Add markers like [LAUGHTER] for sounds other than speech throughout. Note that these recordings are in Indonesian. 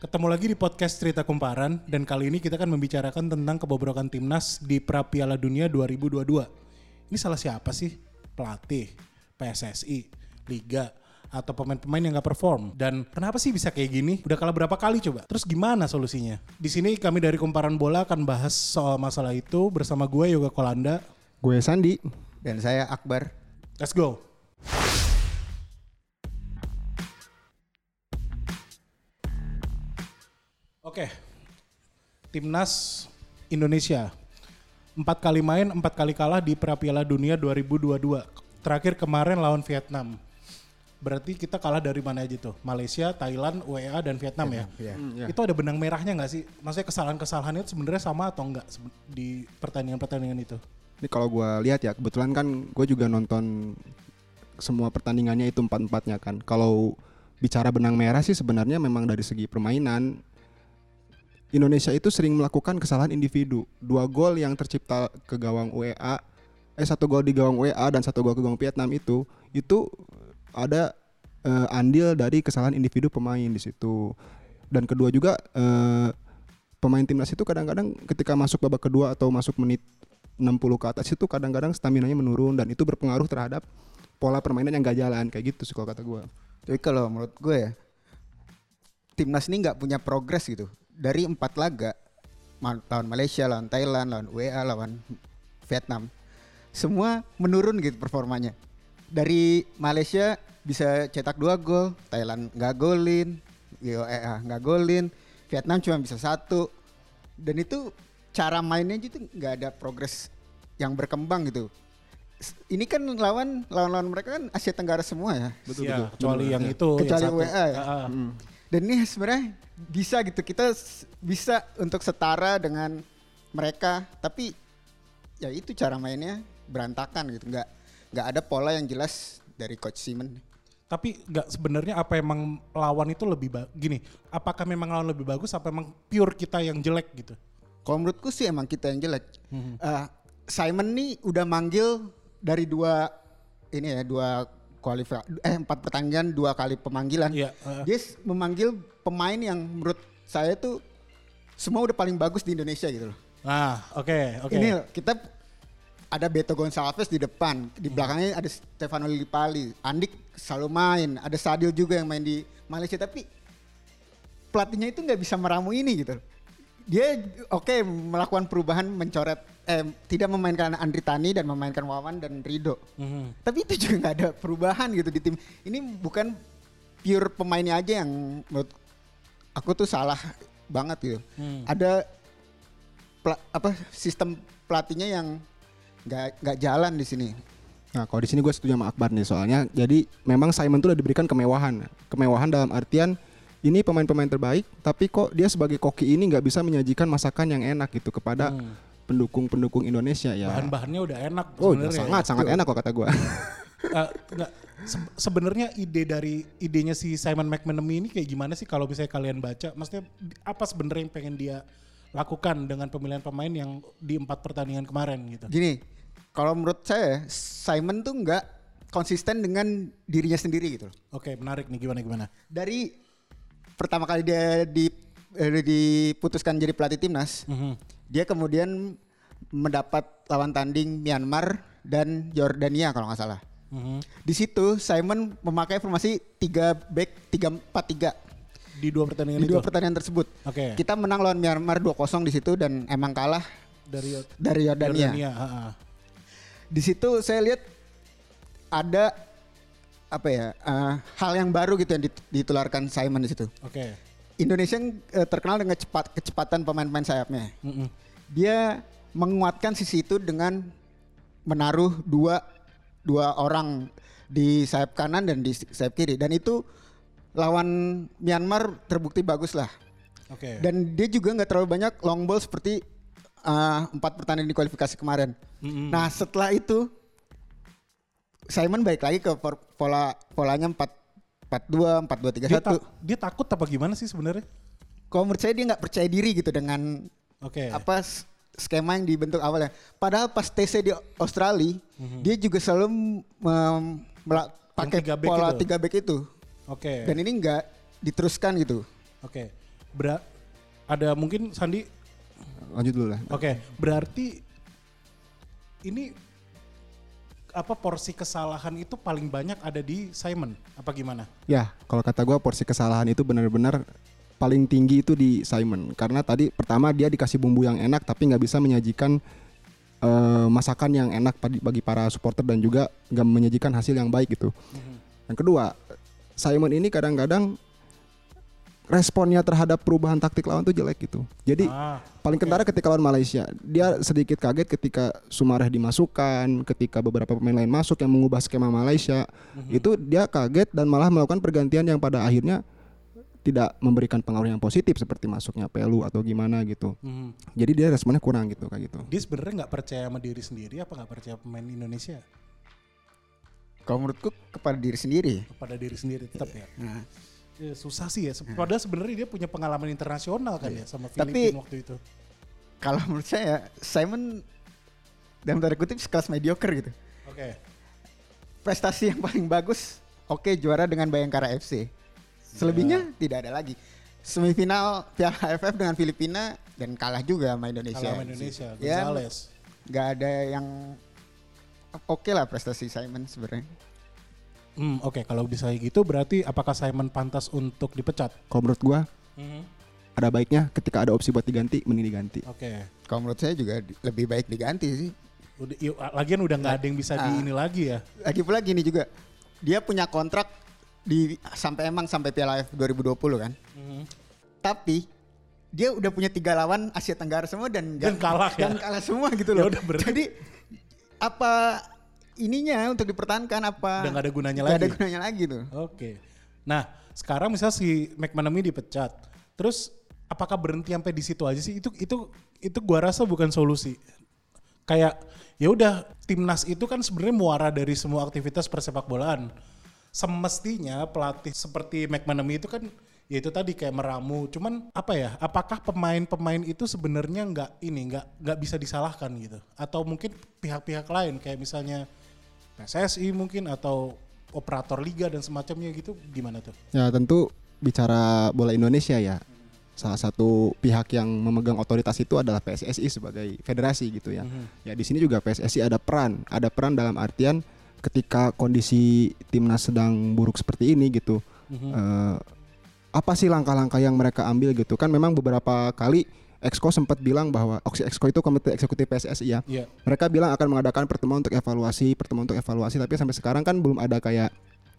Ketemu lagi di podcast Cerita Kumparan dan kali ini kita akan membicarakan tentang kebobrokan timnas di Pra Piala Dunia 2022. Ini salah siapa sih? Pelatih, PSSI, Liga, atau pemain-pemain yang gak perform. Dan kenapa sih bisa kayak gini? Udah kalah berapa kali coba? Terus gimana solusinya? Di sini kami dari Kumparan Bola akan bahas soal masalah itu bersama gue Yoga Kolanda. Gue Sandi. Dan saya Akbar. Let's go. Oke, timnas Indonesia empat kali main, empat kali kalah di Pra Piala Dunia 2022. Terakhir kemarin lawan Vietnam. Berarti kita kalah dari mana aja tuh? Malaysia, Thailand, UEA dan Vietnam ya. Iya. Hmm, ya. Itu ada benang merahnya nggak sih? Maksudnya kesalahan-kesalahan itu sebenarnya sama atau enggak sebe- di pertandingan-pertandingan itu? Ini kalau gue lihat ya, kebetulan kan gue juga nonton semua pertandingannya itu empat-empatnya kan. Kalau bicara benang merah sih sebenarnya memang dari segi permainan Indonesia itu sering melakukan kesalahan individu. Dua gol yang tercipta ke gawang UEA, eh satu gol di gawang UEA dan satu gol ke gawang Vietnam itu, itu ada eh, andil dari kesalahan individu pemain di situ. Dan kedua juga eh, pemain timnas itu kadang-kadang ketika masuk babak kedua atau masuk menit 60 ke atas itu kadang-kadang stamina-nya menurun dan itu berpengaruh terhadap pola permainan yang gak jalan kayak gitu sih kalau kata gue. Jadi kalau menurut gue ya, timnas ini nggak punya progres gitu. Dari empat laga, lawan Malaysia, lawan Thailand, lawan UEA, lawan Vietnam, semua menurun gitu performanya. Dari Malaysia bisa cetak dua gol, Thailand nggak golin, UEA nggak golin, Vietnam cuma bisa satu. Dan itu cara mainnya gitu nggak ada progres yang berkembang gitu. Ini kan lawan lawan-lawan mereka kan Asia Tenggara semua ya. Iya, kecuali yang itu. yang Kecuali satu. UEA ya? Ah, ah. Dan ini sebenarnya bisa gitu kita bisa untuk setara dengan mereka, tapi ya itu cara mainnya berantakan gitu, nggak nggak ada pola yang jelas dari coach Simon. Tapi nggak sebenarnya apa emang lawan itu lebih ba- gini? Apakah memang lawan lebih bagus? Apa emang pure kita yang jelek gitu? Kalau menurutku sih emang kita yang jelek. Eh, Simon nih udah manggil dari dua ini ya dua kualifikasi eh empat pertandingan dua kali pemanggilan. Iya, eh. Dia memanggil pemain yang menurut saya tuh semua udah paling bagus di Indonesia gitu loh. Nah, oke, oke. Ini kita ada Beto Gonçalves di depan, di belakangnya ada Stefano Lillipali, Andik selalu main, ada Sadil juga yang main di Malaysia tapi pelatihnya itu nggak bisa meramu ini gitu. Dia oke melakukan perubahan mencoret eh, tidak memainkan Andri Tani dan memainkan Wawan dan Rido. Mhm. Tapi itu juga nggak ada perubahan gitu di tim. Ini bukan pure pemainnya aja yang menurut aku tuh salah banget gitu. Hmm. Ada pela- apa sistem pelatihnya yang nggak nggak jalan di sini. Nah, kalau di sini gue setuju sama Akbar nih soalnya. Jadi memang Simon tuh udah diberikan kemewahan. Kemewahan dalam artian ini pemain-pemain terbaik, tapi kok dia sebagai koki ini nggak bisa menyajikan masakan yang enak gitu kepada Hmm. pendukung-pendukung Indonesia ya. Bahan-bahannya udah enak Oh, sebenarnya. sangat sangat enak kok kata gue. Eh, [LAUGHS] nggak, se- sebenarnya ide dari idenya si Simon McManamy ini kayak gimana sih kalau misalnya kalian baca? Maksudnya apa sebenarnya yang pengen dia lakukan dengan pemilihan pemain yang di empat pertandingan kemarin gitu? Gini, kalau menurut saya Simon tuh nggak konsisten dengan dirinya sendiri gitu. loh. Oke, menarik nih gimana gimana? Dari pertama kali dia di eh, diputuskan jadi pelatih timnas, Mhm. dia kemudian mendapat lawan tanding Myanmar dan Yordania kalau nggak salah. Mhm. Di situ Simon memakai formasi 3 back 3-4-3 Di dua pertandingan di itu. dua pertandingan tersebut. Oke. Kita menang lawan Myanmar 2-0 di situ dan emang kalah Dari dari Yordania. Yordania, ha, ha. Di situ saya lihat ada apa ya eh, hal yang baru gitu yang dit- ditularkan Simon di situ. Oke. Indonesia eh, terkenal dengan cepat kecepatan pemain-pemain sayapnya. Mhm. Dia menguatkan sisi itu dengan menaruh dua dua orang di sayap kanan dan di sayap kiri dan itu lawan Myanmar terbukti bagus lah. Oke. Dan dia juga nggak terlalu banyak long ball seperti eh, empat pertandingan di kualifikasi kemarin. Mhm. Nah setelah itu Simon balik lagi ke pola polanya empat empat dua empat dua tiga dia, satu. dia takut apa gimana sih sebenarnya? Kalau menurut saya dia nggak percaya diri gitu dengan Oke. apa skema yang dibentuk awalnya. Padahal pas TC di Australia dia juga selalu mela- pakai pola tiga back itu. Oke. Dan ini nggak diteruskan gitu. Oke. Bera- ada mungkin Sandi Lanjut dulu lah. Oke, berarti ini apa porsi kesalahan itu paling banyak ada di Simon apa gimana? Ya, kalau kata gua porsi kesalahan itu benar-benar paling tinggi itu di Simon karena tadi pertama dia dikasih bumbu yang enak tapi nggak bisa menyajikan eh, masakan yang enak bagi, para supporter dan juga nggak menyajikan hasil yang baik gitu. Yang kedua, Simon ini kadang-kadang responnya terhadap perubahan taktik lawan tuh jelek gitu. Jadi Ah, paling kentara ketika lawan Malaysia, dia sedikit kaget ketika Sumareh dimasukkan, ketika beberapa pemain lain masuk yang mengubah skema Malaysia, itu dia kaget dan malah melakukan pergantian yang pada akhirnya tidak memberikan pengaruh yang positif seperti masuknya Pelu atau gimana gitu. mhm. Jadi dia responnya kurang gitu kayak gitu. Dia sebenarnya nggak percaya sama diri sendiri apa nggak percaya pemain Indonesia Kalau menurutku kepada diri sendiri. kepada diri sendiri tetap ya. Nah, Ya, susah sih ya. Padahal sebenarnya dia punya pengalaman internasional kan ya sama Tapi- Filipina waktu itu. kalau menurut saya Simon dalam tanda kutip sekelas mediocre gitu. Oke. Prestasi yang paling bagus, oke juara dengan Bayangkara FC. Selebihnya tidak ada lagi. Semifinal Piala AFF dengan Filipina dan kalah juga sama Indonesia. Kalau sama Indonesia, Ya, Gonzales. nggak ada yang oke lah prestasi Simon sebenarnya. Hmm, oke kalau bisa gitu berarti apakah Simon pantas untuk dipecat? Kalau menurut gua Mhm. ada baiknya ketika ada opsi buat diganti mending diganti. Oke. Kalau menurut saya juga di- lebih baik diganti sih. Udah, yuk, lagian udah nggak ada yang bisa di Ah. ini lagi ya. Lagi pula gini juga, dia punya kontrak di sampai emang sampai Piala AFF 2020 kan. Mhm. Tapi dia udah punya tiga lawan Asia Tenggara semua dan Dan kalah ya? dan kalah semua gitu Ya loh. udah, berarti- Jadi apa ininya untuk dipertahankan apa? Udah nggak ada gunanya ada lagi. gunanya lagi tuh. Oke. Nah, sekarang misalnya si McManamy dipecat. Terus apakah berhenti sampai di situ aja sih? Itu itu itu gua rasa bukan solusi. Kayak ya udah timnas itu kan sebenarnya muara dari semua aktivitas persepak bolaan. Semestinya pelatih seperti McManamy itu kan ya itu tadi kayak meramu. Cuman apa ya? Apakah pemain-pemain itu sebenarnya nggak ini nggak nggak bisa disalahkan gitu? Atau mungkin pihak-pihak lain kayak misalnya PSSI mungkin atau operator liga dan semacamnya gitu gimana tuh? Ya tentu bicara bola Indonesia ya salah satu pihak yang memegang otoritas itu adalah PSSI sebagai federasi gitu ya. Ya di sini juga PSSI ada peran, ada peran dalam artian ketika kondisi timnas sedang buruk seperti ini gitu. eh, apa sih langkah-langkah yang mereka ambil gitu kan memang beberapa kali Exco sempat bilang bahwa Oksi Exco itu komite eksekutif PSSI ya. Iya. Mereka bilang akan mengadakan pertemuan untuk evaluasi, pertemuan untuk evaluasi, tapi sampai sekarang kan belum ada kayak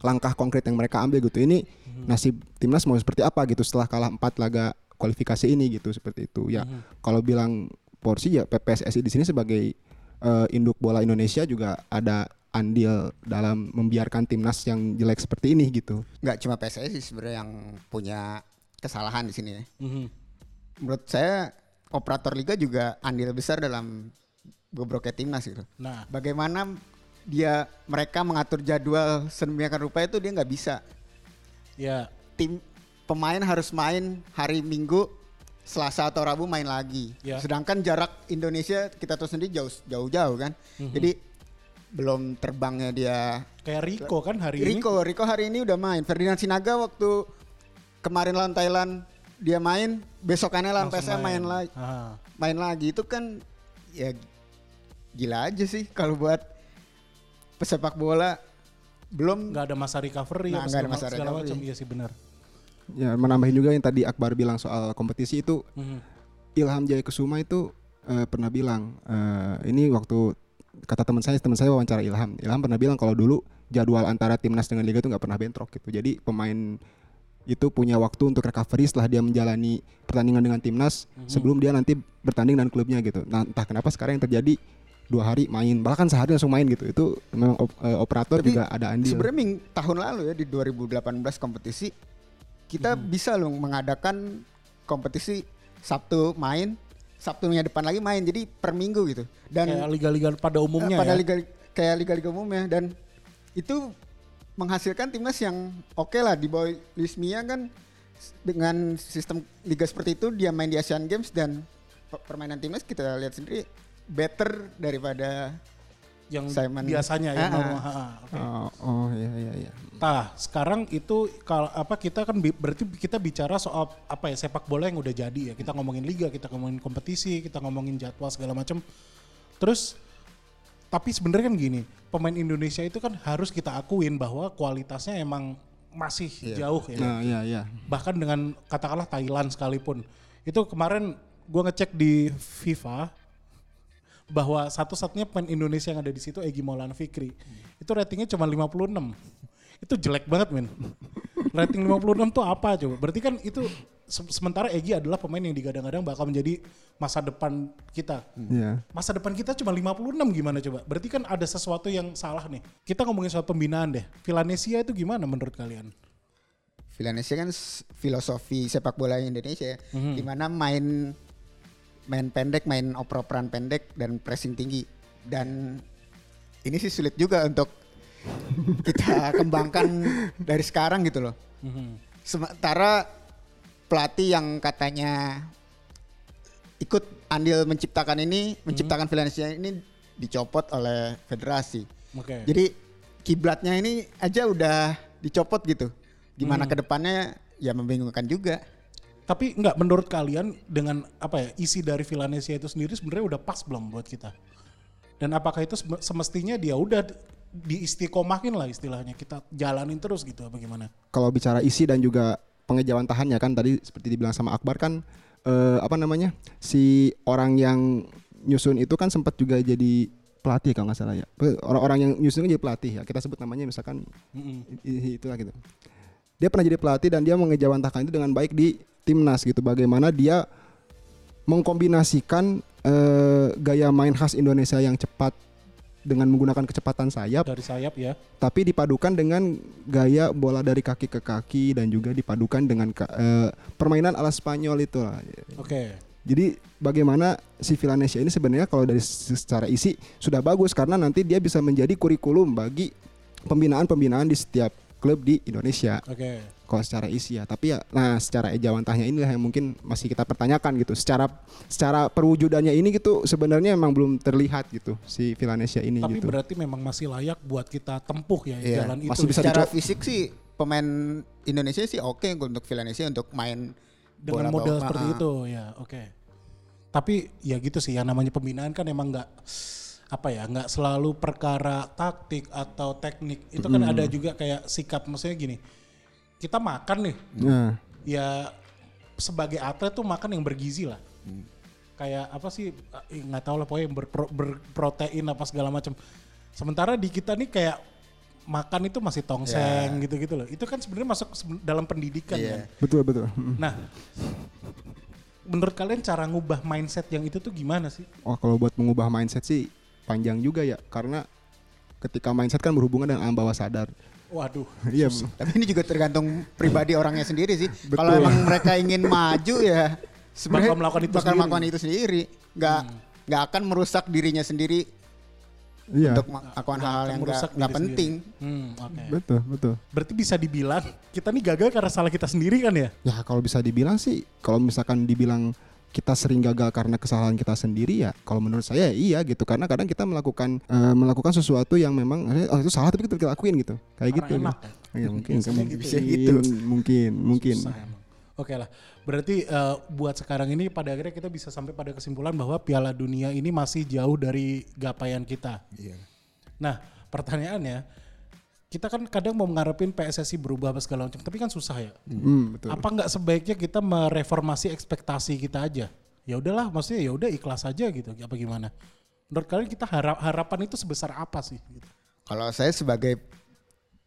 langkah konkret yang mereka ambil gitu. Ini nasib timnas mau seperti apa gitu setelah kalah empat laga kualifikasi ini gitu seperti itu. Ya, kalau bilang porsi ya PSSI di sini sebagai eh, induk bola Indonesia juga ada andil dalam membiarkan timnas yang jelek seperti ini gitu. Nggak cuma PSSI sebenarnya yang punya kesalahan di sini. ya. Menurut saya operator liga juga andil besar dalam bobroknya timnas gitu. Nah, Bagaimana dia mereka mengatur jadwal sedemikian rupa itu dia nggak bisa. ya Tim pemain harus main hari Minggu, Selasa atau Rabu main lagi. Ya. Sedangkan jarak Indonesia kita tahu sendiri jauh jauh-jauh kan. Jadi belum terbangnya dia kayak Rico kan hari ini. Rico, Rico hari ini udah main. Ferdinand Sinaga waktu kemarin lawan Thailand dia main, besokannya langsung PSM main, lagi. Ah, Main lagi itu kan ya gila aja sih kalau buat pesepak bola belum nggak ada masa recovery Nah, apa nggak ada masa segala recovery. macam. Iya sih benar. Ya menambahin juga yang tadi Akbar bilang soal kompetisi itu Mhm. Ilham Jaya Kesuma itu eh, pernah bilang eh, ini waktu kata teman saya teman saya wawancara Ilham Ilham pernah bilang kalau dulu jadwal antara timnas dengan liga itu nggak pernah bentrok gitu jadi pemain itu punya waktu untuk recovery setelah dia menjalani pertandingan dengan timnas sebelum dia nanti bertanding dengan klubnya gitu nah entah kenapa sekarang yang terjadi dua hari main bahkan sehari langsung main gitu itu memang op- eh, operator Tapi juga ada andil sebenarnya ming- tahun lalu ya di 2018 kompetisi kita Hmm. bisa loh mengadakan kompetisi Sabtu main, Sabtunya depan lagi main jadi per minggu gitu. Dan liga-liga pada umumnya pada ya. liga kayak liga-liga umumnya dan itu menghasilkan timnas yang oke lah di bawah Luis Mia kan dengan sistem liga seperti itu dia main di Asian Games dan pe- permainan timnas kita lihat sendiri better daripada yang Simon. biasanya ya Ah, normal. ah. Ha, ha, oke. Oh, oh iya iya iya. Nah, sekarang itu kalau apa kita kan berarti kita bicara soal apa ya sepak bola yang udah jadi ya. Kita ngomongin liga, kita ngomongin kompetisi, kita ngomongin jadwal segala macam. Terus tapi sebenarnya kan gini, pemain Indonesia itu kan harus kita akuin bahwa kualitasnya emang masih jauh ya. Nah, iya iya. Bahkan dengan katakanlah Thailand sekalipun. Itu kemarin gua ngecek di FIFA bahwa satu-satunya pemain Indonesia yang ada di situ Egi Maulana Fikri. Itu ratingnya cuma 56. Itu jelek banget men. [LAUGHS] Rating 56 tuh apa coba? Berarti kan itu se- sementara Egi adalah pemain yang digadang-gadang bakal menjadi masa depan kita. Iya. Masa depan kita cuma 56 gimana coba? Berarti kan ada sesuatu yang salah nih. Kita ngomongin soal pembinaan deh. Villanesia itu gimana menurut kalian? Villanesia kan filosofi sepak bola Indonesia ya, Mhm. di mana main main pendek, main oper-operan pendek dan pressing tinggi. Dan ini sih sulit juga untuk kita kembangkan [LAUGHS] dari sekarang gitu loh. Mhm. Sementara pelatih yang katanya ikut andil menciptakan ini, menciptakan Villanesia ini dicopot oleh federasi. Oke. Jadi kiblatnya ini aja udah dicopot gitu. Gimana ke depannya ya membingungkan juga. Tapi nggak menurut kalian dengan apa ya isi dari Villanesia itu sendiri sebenarnya udah pas belum buat kita? Dan apakah itu sem- semestinya dia udah diistiqomahin lah istilahnya kita jalanin terus gitu apa gimana? Kalau bicara isi dan juga pengejauhan tahannya kan tadi seperti dibilang sama Akbar kan eh, apa namanya si orang yang nyusun itu kan sempat juga jadi pelatih kalau nggak salah ya. Orang-orang yang nyusun kan jadi pelatih ya. Kita sebut namanya misalkan i- itulah gitu. Dia pernah jadi pelatih dan dia mengejawantahkan itu dengan baik di timnas gitu. Bagaimana dia mengkombinasikan eh, gaya main khas Indonesia yang cepat dengan menggunakan kecepatan sayap Dari sayap ya. tapi dipadukan dengan gaya bola dari kaki ke kaki dan juga dipadukan dengan ka- eh, permainan ala Spanyol itu lah. Oke. Jadi bagaimana si Villanesia ini sebenarnya kalau dari se- secara isi sudah bagus karena nanti dia bisa menjadi kurikulum bagi pembinaan-pembinaan di setiap klub di Indonesia. Oke. Kalau secara isi ya, tapi ya nah secara ejawantahnya inilah yang mungkin masih kita pertanyakan gitu. Secara secara perwujudannya ini gitu sebenarnya memang belum terlihat gitu si Villanesia ini Tapi gitu. berarti memang masih layak buat kita tempuh ya Iya, jalan masih itu. bisa ya. Secara dicoba. fisik sih pemain Indonesia sih oke untuk Villanesia untuk main dengan bola bawah. seperti Ah, itu ya oke tapi ya gitu sih yang namanya pembinaan kan emang nggak apa ya nggak selalu perkara taktik atau teknik itu kan ada juga kayak sikap maksudnya gini kita makan nih Nah, ya sebagai atlet tuh makan yang bergizi lah kayak apa sih eh, nggak tahu lah pokoknya berpro- berprotein apa segala macam sementara di kita nih kayak makan itu masih tongseng gitu-gitu loh itu kan sebenarnya masuk dalam pendidikan kan Iya. betul betul. Mm. Nah, menurut kalian cara ngubah mindset yang itu tuh gimana sih? Oh kalau buat mengubah mindset sih panjang juga ya karena ketika mindset kan berhubungan dengan alam bawah sadar. Waduh, Iya. Tapi ini juga tergantung pribadi orangnya sendiri sih. [LAUGHS] Kalau emang mereka ingin maju ya sebenarnya Bakal melakukan itu bakal sendiri. melakukan itu sendiri. Nggak nggak akan merusak dirinya sendiri Iya. untuk melakukan Nggak hal akan yang nggak penting. Hmm, oke. Betul betul. Berarti bisa dibilang kita nih gagal karena salah kita sendiri kan ya? Ya kalau bisa dibilang sih kalau misalkan dibilang kita sering gagal karena kesalahan kita sendiri ya kalau menurut saya iya gitu karena kadang kita melakukan eh, melakukan sesuatu yang memang eh, oh itu salah tapi kita, kita lakuin gitu kayak Karena gitu enak gitu. ya? Ya, mungkin mungkin, gitu. Bisa gitu. mungkin mungkin. Oke lah, berarti eh, buat sekarang ini pada akhirnya kita bisa sampai pada kesimpulan bahwa Piala Dunia ini masih jauh dari gapaian kita. Iya. Nah, pertanyaannya, kita kan kadang mau ngarepin PSSI berubah apa segala macam, tapi kan susah ya. Hmm, betul. Apa nggak sebaiknya kita mereformasi ekspektasi kita aja? Ya udahlah, maksudnya ya udah ikhlas aja gitu. Apa gimana? Menurut kalian kita harap harapan itu sebesar apa sih? Gitu. Kalau saya sebagai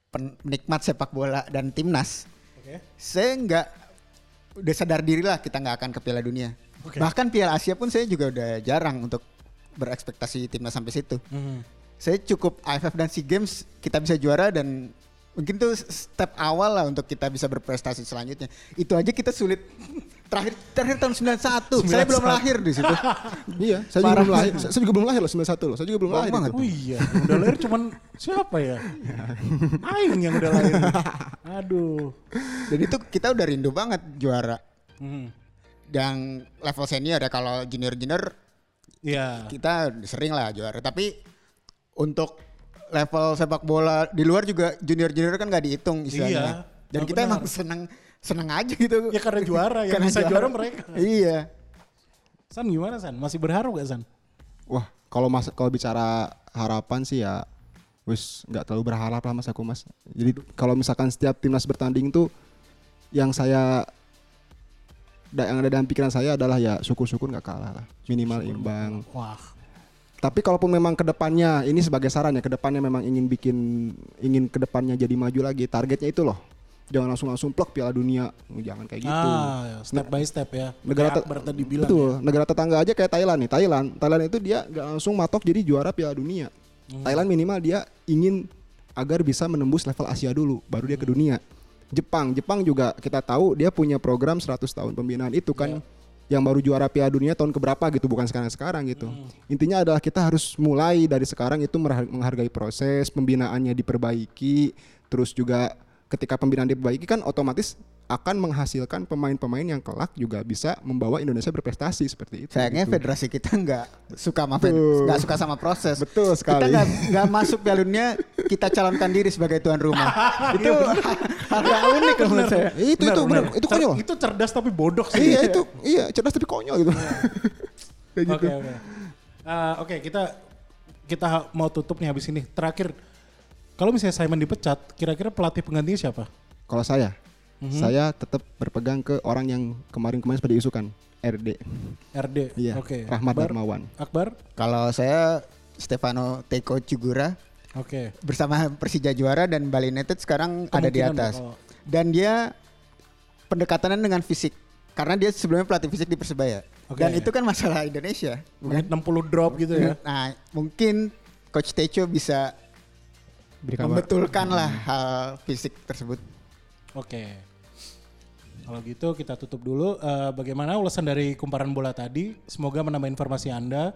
penikmat sepak bola dan timnas, Oke. saya nggak udah sadar diri lah kita nggak akan ke Piala Dunia. Oke. Bahkan Piala Asia pun saya juga udah jarang untuk berekspektasi timnas sampai situ. Hmm. Saya cukup AFF dan SEA Games kita bisa juara dan mungkin tuh step awal lah untuk kita bisa berprestasi selanjutnya. Itu aja kita sulit. [LAUGHS] Terakhir terakhir tahun 91, saya belum 91. lahir di situ. [LAUGHS] Iya, saya juga belum lahir. Saya, juga belum lahir loh 91 loh. Saya juga belum Bawang lahir. banget. itu. Oh iya, yang udah lahir cuman siapa ya? Aing yang udah lahir. Aduh. Dan itu kita udah rindu banget juara. Hmm. Dan level senior ya kalau junior-junior Ya. kita sering lah juara. Tapi untuk level sepak bola di luar juga junior-junior kan nggak dihitung istilahnya. Iya, Dan kita benar. emang seneng seneng aja gitu. Ya karena juara, yang [LAUGHS] Karena bisa juara mereka. Iya. San gimana San? Masih berharap gak San? Wah, kalau mas kalau bicara harapan sih ya wis nggak terlalu berharap lah mas aku mas. Jadi kalau misalkan setiap timnas bertanding tuh yang saya yang ada dalam pikiran saya adalah ya syukur-syukur nggak kalah lah, minimal imbang. Wah, Tapi kalaupun memang ke depannya ini sebagai saran ya ke depannya memang ingin bikin ingin ke depannya jadi maju lagi targetnya itu loh jangan langsung langsung plek Piala Dunia jangan kayak gitu ah, ya, step by step ya. negara te- Akbar tadi bilang betul ya. negara tetangga aja kayak Thailand nih Thailand Thailand itu dia nggak langsung matok jadi juara Piala Dunia Hmm. Thailand minimal dia ingin agar bisa menembus level Asia dulu baru dia ke Hmm. dunia Jepang Jepang juga kita tahu dia punya program 100 tahun pembinaan itu kan Iya. Yang baru juara Piala Dunia tahun keberapa gitu bukan sekarang sekarang gitu Hmm. intinya adalah kita harus mulai dari sekarang itu menghargai proses pembinaannya diperbaiki terus juga ketika pembinaan diperbaiki kan otomatis akan menghasilkan pemain-pemain yang kelak juga bisa membawa Indonesia berprestasi seperti itu. Sayangnya gitu. federasi kita nggak suka sama nggak suka sama proses. Betul Kita sekali. nggak nggak masuk Piala Dunia, kita calonkan diri sebagai tuan rumah. [LAUGHS] itu hal [LAUGHS] yang unik loh menurut saya. itu itu benar, itu konyol. Itu cerdas tapi bodoh sih. iya itu iya cerdas tapi konyol gitu. [LAUGHS] Kayak gitu. Oke oke. Eh, Oke kita kita mau tutup nih habis ini. Terakhir, kalau misalnya Simon dipecat, kira-kira pelatih penggantinya siapa? Kalau saya, Mhm. saya tetap berpegang ke orang yang kemarin-kemarin sudah diisukan, RD. RD. Iya. Oke. Rahmat Akbar? Darmawan. Akbar? Kalau saya Stefano Teko Cugura Oke. bersama Persija juara dan Bali United sekarang ada di atas. bakal- Dan dia pendekatannya dengan fisik. Karena dia sebelumnya pelatih fisik di Persebaya. Oke. Dan itu kan masalah Indonesia, bukan? Menit 60 drop gitu ya. [LAUGHS] Nah, mungkin Coach Teco bisa Berikan membetulkan lah hal fisik tersebut. Oke. Kalau gitu kita tutup dulu. Eh, bagaimana ulasan dari kumparan bola tadi? Semoga menambah informasi Anda.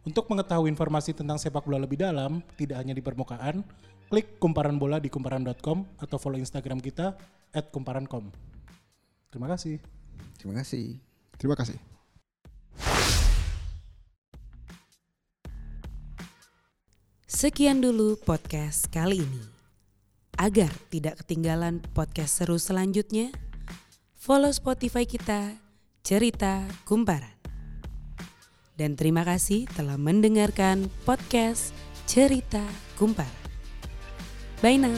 Untuk mengetahui informasi tentang sepak bola lebih dalam, tidak hanya di permukaan, klik kumparan bola di kumparan.com atau follow Instagram kita @kumparan.com. Terima kasih. Terima kasih. Terima kasih. Sekian dulu podcast kali ini. Agar tidak ketinggalan podcast seru selanjutnya, follow Spotify kita, Cerita Kumparan. Dan terima kasih telah mendengarkan podcast Cerita Kumparan. Bye now.